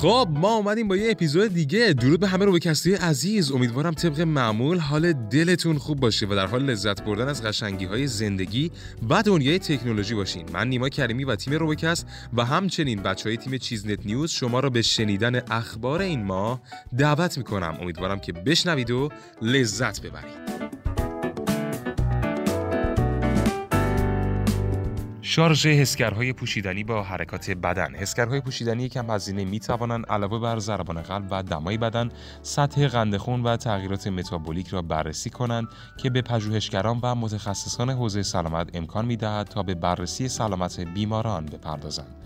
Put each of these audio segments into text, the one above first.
خب ما اومدیم با یه اپیزود دیگه. درود به همه رو کسی عزیز. امیدوارم طبق معمول حال دلتون خوب باشه و در حال لذت بردن از قشنگی های زندگی و دنیای تکنولوژی باشین. من نیما کریمی و تیم روبکست و همچنین بچه های تیم چیزنت نیوز شما را به شنیدن اخبار این ماه دعوت می‌کنم. امیدوارم که بشنوید و لذت ببرید. شارژ حسگرهای پوشیدنی با حرکات بدن. حسگرهای پوشیدنی کم هزینه می توانند علاوه بر ضربان قلب و دمای بدن سطح قند خون و تغییرات متابولیک را بررسی کنند که به پژوهشگران و متخصصان حوزه سلامت امکان می دهد تا به بررسی سلامت بیماران بپردازند.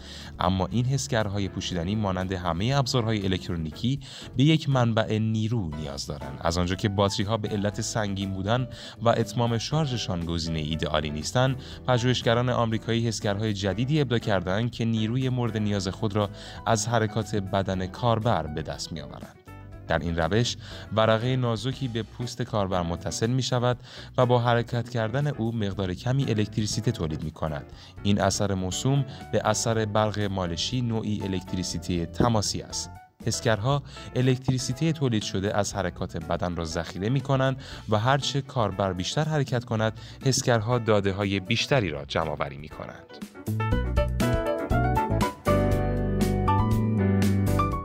اما این حسگرهای پوشیدنی مانند همه ابزارهای الکترونیکی به یک منبع نیرو نیاز دارند. از آنجا که باتری ها به علت سنگین بودن و اتمام شارژشان گزینه ایدئالی نیستند پژوهشگران آمریکایی حسگرهای جدیدی ابدا کردند که نیروی مورد نیاز خود را از حرکات بدن کاربر به دست میآورند. در این روش ورقه نازکی به پوست کاربر متصل می شود و با حرکت کردن او مقدار کمی الکتریسیته تولید می کند. این اثر موسوم به اثر برق مالشی نوعی الکتریسیته تماسی است. حسگرها الکتریسیته تولید شده از حرکات بدن را ذخیره می کنند و هرچه کاربر بیشتر حرکت کند حسگرها داده های بیشتری را جمع آوری می کنند.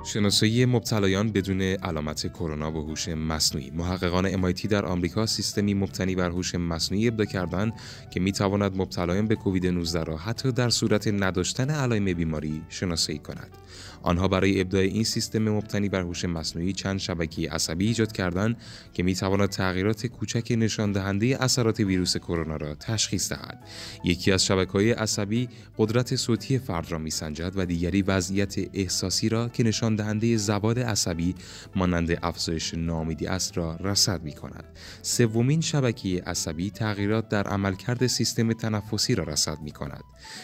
شناسایی مبتلایان بدون علامت کرونا و هوش مصنوعی. محققان MIT در آمریکا سیستمی مبتنی بر هوش مصنوعی ابدا کردند که می تواند مبتلایان به کووید 19 را حتی در صورت نداشتن علائم بیماری شناسایی کند. آنها برای ابداع این سیستم مبتنی بر هوش مصنوعی چند شبکه عصبی ایجاد کردند که می تواند تغییرات کوچک نشان دهنده اثرات ویروس کرونا را تشخیص دهد. یکی از های عصبی قدرت صوتی فرد را میسنجد و دیگری وضعیت احساسی را که نشان دهنده زباد عصبی مانند افزایش نامیدی است را رصد می کند. سومین شبکه عصبی تغییرات در عملکرد سیستم تنفسی را رصد می کند.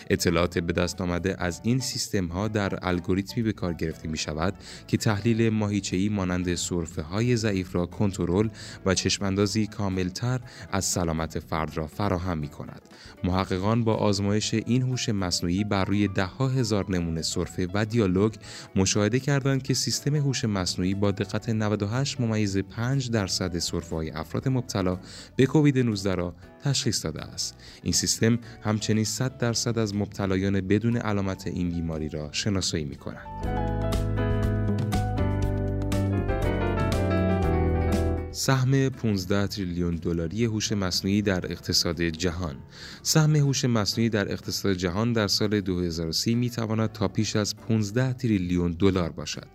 اطلاعات به دست آمده از این سیستم ها در الگوریتمی به کار گرفته می شود که تحلیل ماهیچه‌ای مانند سرفه های ضعیف را کنترل و چشماندازی کاملتر از سلامت فرد را فراهم می کند. محققان با آزمایش این هوش مصنوعی بر روی ده ها هزار نمونه سرفه و دیالوگ مشاهده کردند که سیستم هوش مصنوعی با دقت 98 ممیز 5 درصد سرفه های افراد مبتلا به کووید 19 را تشخیص داده است. این سیستم همچنین 100 درصد از مبتلایان بدون علامت این بیماری را شناسایی می کند. سهم 15 تریلیون دلاری هوش مصنوعی در اقتصاد جهان. سهم هوش مصنوعی در اقتصاد جهان در سال 2030 می تواند تا پیش از 15 تریلیون دلار باشد.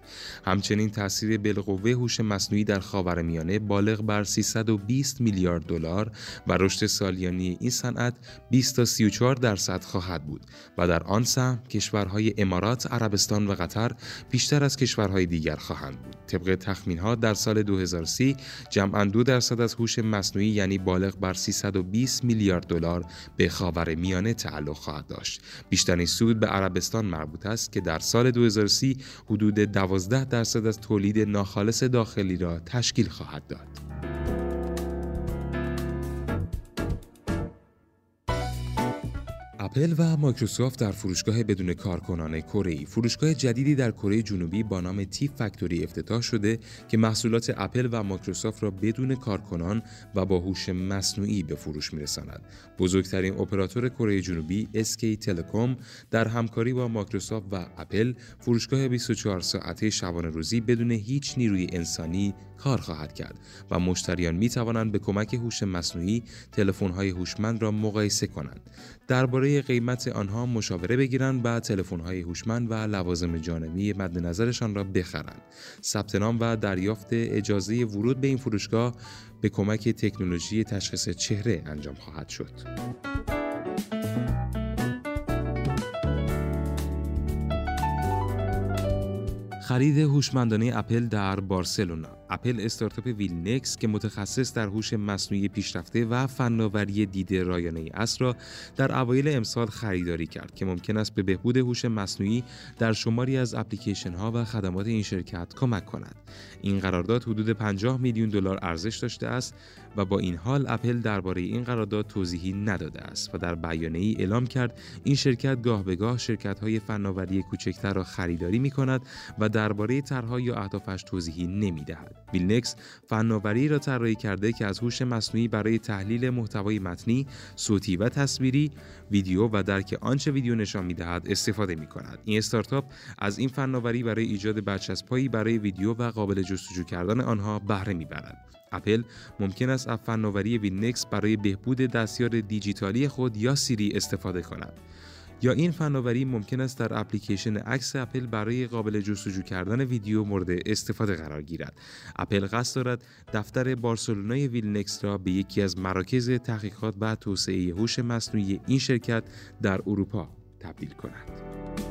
همچنین تاثیر بالقوه هوش مصنوعی در خاورمیانه بالغ بر 320 میلیارد دلار و رشد سالیانی این صنعت 20 تا 34 درصد خواهد بود و در آن سهم کشورهای امارات، عربستان و قطر بیشتر از کشورهای دیگر خواهند بود. طبق تخمین ها در سال 2030 جمعا دو درصد از هوش مصنوعی یعنی بالغ بر 320 میلیارد دلار به خاور میانه تعلق خواهد داشت. بیشترین سود به عربستان مربوط است که در سال 2030 حدود 12 درصد از تولید ناخالص داخلی را تشکیل خواهد داد. اپل و مایکروسافت در فروشگاه بدون کارکنان کره فروشگاه جدیدی در کره جنوبی با نام T Factory افتتاح شده که محصولات اپل و مایکروسافت را بدون کارکنان و با هوش مصنوعی به فروش میرساند. بزرگترین اپراتور کره جنوبی SK Telecom در همکاری با مایکروسافت و اپل فروشگاه 24 ساعته شبانه روزی بدون هیچ نیروی انسانی کار خواهد کرد و مشتریان می توانند به کمک هوش مصنوعی های هوشمند را مقایسه کنند. درباره قیمت آنها مشاوره بگیرند و های هوشمند و لوازم جانبی مد نظرشان را بخرند. ثبت نام و دریافت اجازه ورود به این فروشگاه به کمک تکنولوژی تشخیص چهره انجام خواهد شد. خرید هوشمندانه اپل در بارسلونا اپل استارتاپ Vilynx که متخصص در هوش مصنوعی پیشرفته و فناوری دید رایانه است را در اوایل امسال خریداری کرد که ممکن است به بهبود هوش مصنوعی در شماری از اپلیکیشن ها و خدمات این شرکت کمک کند. این قرارداد حدود 50 میلیون دلار ارزش داشته است و با این حال اپل درباره این قرارداد توضیحی نداده است و در بیانیه اعلام کرد این شرکت گاه به گاه شرکت های فناوری کوچکتر را خریداری می کند و درباره طرحها یا اهدافش توضیحی نمی‌دهد. Vilynx فناوری را طراحی کرده که از هوش مصنوعی برای تحلیل محتوای متنی، صوتی و تصویری، ویدیو و درک آنچه ویدیو نشان می‌دهد استفاده می کند. این استارتاپ از این فناوری برای ایجاد برچسبهایی برای ویدیو و قابل جستجو کردن آنها بهره می‌برد. اپل ممکن است از فناوری وینکس برای بهبود دستیار دیجیتالی خود یا سیری استفاده کند. یا این فناوری ممکن است در اپلیکیشن عکس اپل برای قابل جستجو کردن ویدیو مورد استفاده قرار گیرد. اپل قصد دارد دفتر بارسلونای Vilynx را به یکی از مراکز تحقیقات و توسعه هوش مصنوعی این شرکت در اروپا تبدیل کند.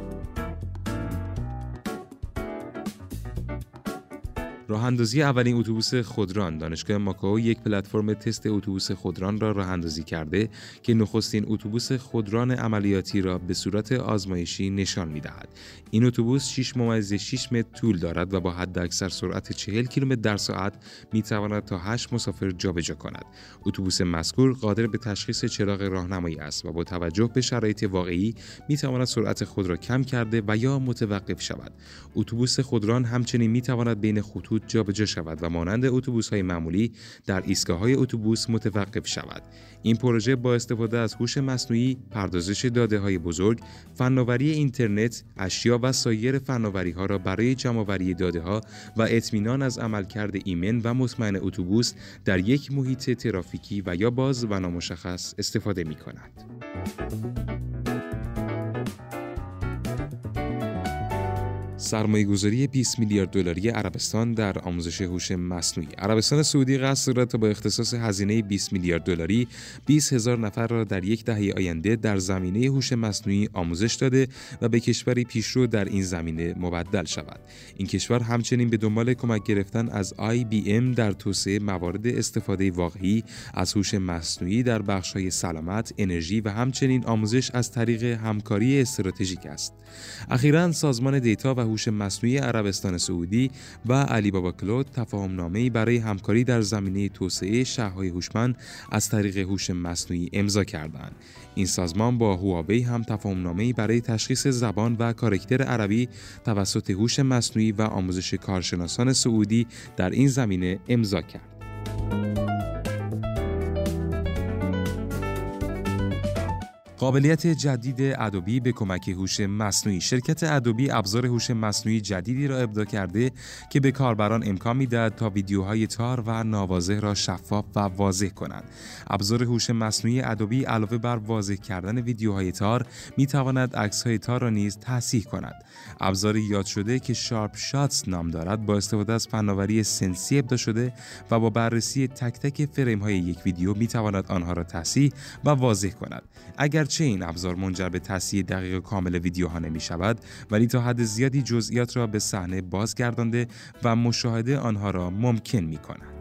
راه اندازی اولین اتوبوس خودران دانشگاه ماکائو یک پلتفرم تست اتوبوس خودران را راه اندازی کرده که نخستین اتوبوس خودران عملیاتی را به صورت آزمایشی نشان می‌دهد. این اتوبوس 6 ممیز 6 متر طول دارد و با حداکثر سرعت 40 کیلومتر در ساعت می‌تواند تا 8 مسافر جابجا کند. اتوبوس مذکور قادر به تشخیص چراغ راهنمایی است و با توجه به شرایط واقعی می‌تواند سرعت خود را کم کرده و یا متوقف شود. اتوبوس خودران همچنین می‌تواند بین خطوط جابجا شود و مانند اتوبوس های معمولی در ایستگاه های اتوبوس متوقف شود این پروژه با استفاده از هوش مصنوعی پردازش داده های بزرگ فناوری اینترنت اشیا و سایر فناوری ها را برای جمعآوری داده ها و اطمینان از عملکرد ایمن و مطمئن اتوبوس در یک محیط ترافیکی و یا باز و نامشخص استفاده می کند. سرمایه گذاری 20 میلیارد دلاری عربستان در آموزش هوش مصنوعی عربستان سعودی قصد دارد تا با اختصاص هزینه 20 میلیارد دلاری 20 هزار نفر را در یک دهه آینده در زمینه هوش مصنوعی آموزش داده و به کشوری پیشرو در این زمینه مبدل شود این کشور همچنین به دنبال کمک گرفتن از IBM در توسعه موارد استفاده واقعی از هوش مصنوعی در بخش‌های سلامت، انرژی و همچنین آموزش از طریق همکاری استراتژیک است. اخیرا سازمان دیتا و هوش مصنوعی عربستان سعودی و علی بابا کلود تفاهم برای همکاری در زمینه توسعه شهرهای هوشمند از طریق هوش مصنوعی امضا کردند. این سازمان با هواوی هم تفاهم برای تشخیص زبان و کارکتر عربی توسط هوش مصنوعی و آموزش کارشناسان سعودی در این زمینه امضا کرد. قابلیت جدید ادوبی به کمک هوش مصنوعی. شرکت ادوبی ابزار هوش مصنوعی جدیدی را ابدا کرده که به کاربران امکان می‌دهد تا ویدیوهای تار و ناواضح را شفاف و واضح کنند. ابزار هوش مصنوعی ادوبی علاوه بر واضح کردن ویدیوهای تار می تواند عکسهای تار را نیز تصحیح کند. ابزاری یاد شده که Sharp Shots نام دارد با استفاده از فناوری Sensei ابداع شده و با بررسی تک تک فریم های یک ویدیو می تواند آنها را تصحیح و واضح کند. اگر اگرچه این ابزار منجر به تصحیح دقیق کامل ویدیوها نمی شود ولی تا حد زیادی جزئیات را به صحنه بازگردانده و مشاهده آنها را ممکن می کند.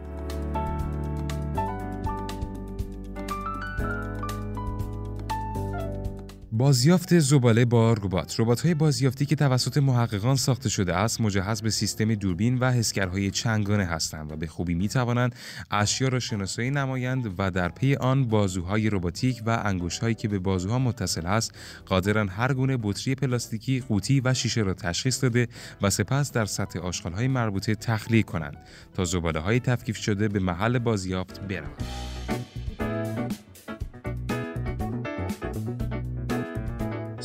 بازیافت زباله با ربات های بازیافتی که توسط محققان ساخته شده است مجهز به سیستم دوربین و حسگرهای چنگانه هستند و به خوبی می توانند اشیا را شناسایی نمایند و در پی آن بازوهای رباتیک و انگشتهایی که به بازوها متصل است قادرن هر گونه بطری پلاستیکی، قوطی و شیشه را تشخیص داده و سپس در سطح آشغالهای مربوطه تخلیه کنند تا زباله های تفکیک شده به محل بازیافت بروند.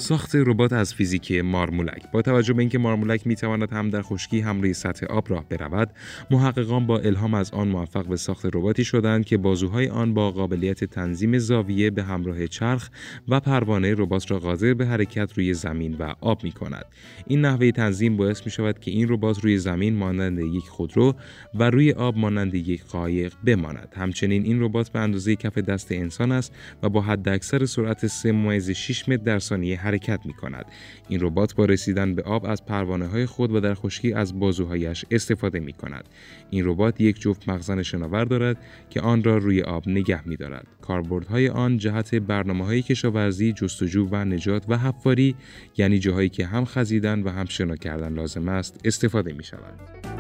ساخت ربات از فیزیک مارمولک. با توجه به اینکه مارمولک می‌تواند هم در خشکی هم روی سطح آب راه برود محققان با الهام از آن موفق به ساخت رباتی شدند که بازوهای آن با قابلیت تنظیم زاویه به همراه چرخ و پروانه ربات را قادر به حرکت روی زمین و آب می کند این نحوه تنظیم باعث می شود که این ربات روی زمین مانند یک خودرو و روی آب مانند یک قایق بماند. همچنین این ربات به اندازه کف دست انسان است و با حداکثر سرعت 3.6 متر در ثانیه حرکت می کند. این ربات با رسیدن به آب از پروانه های خود و در خشکی از بازوهایش استفاده می کند. این ربات یک جفت مخزن شناور دارد که آن را روی آب نگه می دارد. کاربردهای آن جهت برنامه های کشاورزی، جستجو و نجات و حفاری یعنی جاهایی که هم خزیدن و هم شنا کردن لازم است استفاده می شود.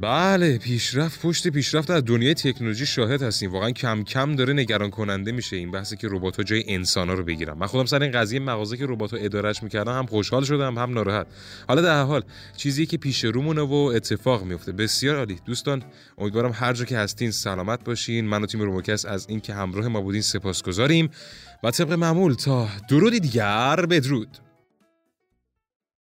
بله پیشرفت پشت پیشرفت از دنیای تکنولوژی شاهد هستیم. واقعا کم کم داره نگران کننده میشه این بحثی که ربات ها جای انسان ها رو بگیرن. من خودم سر این قضیه مغازه که ربات ها ادارش می‌کردن هم خوشحال شدم هم ناراحت. حالا در حال چیزی که پیش رومونه و اتفاق میفته بسیار عالی. دوستان امیدوارم هر جا که هستین سلامت باشین. من و تیم روموکس از اینکه همراه ما بودین سپاسگزاریم. و طبق معمول تا درودی دیگر بدرود.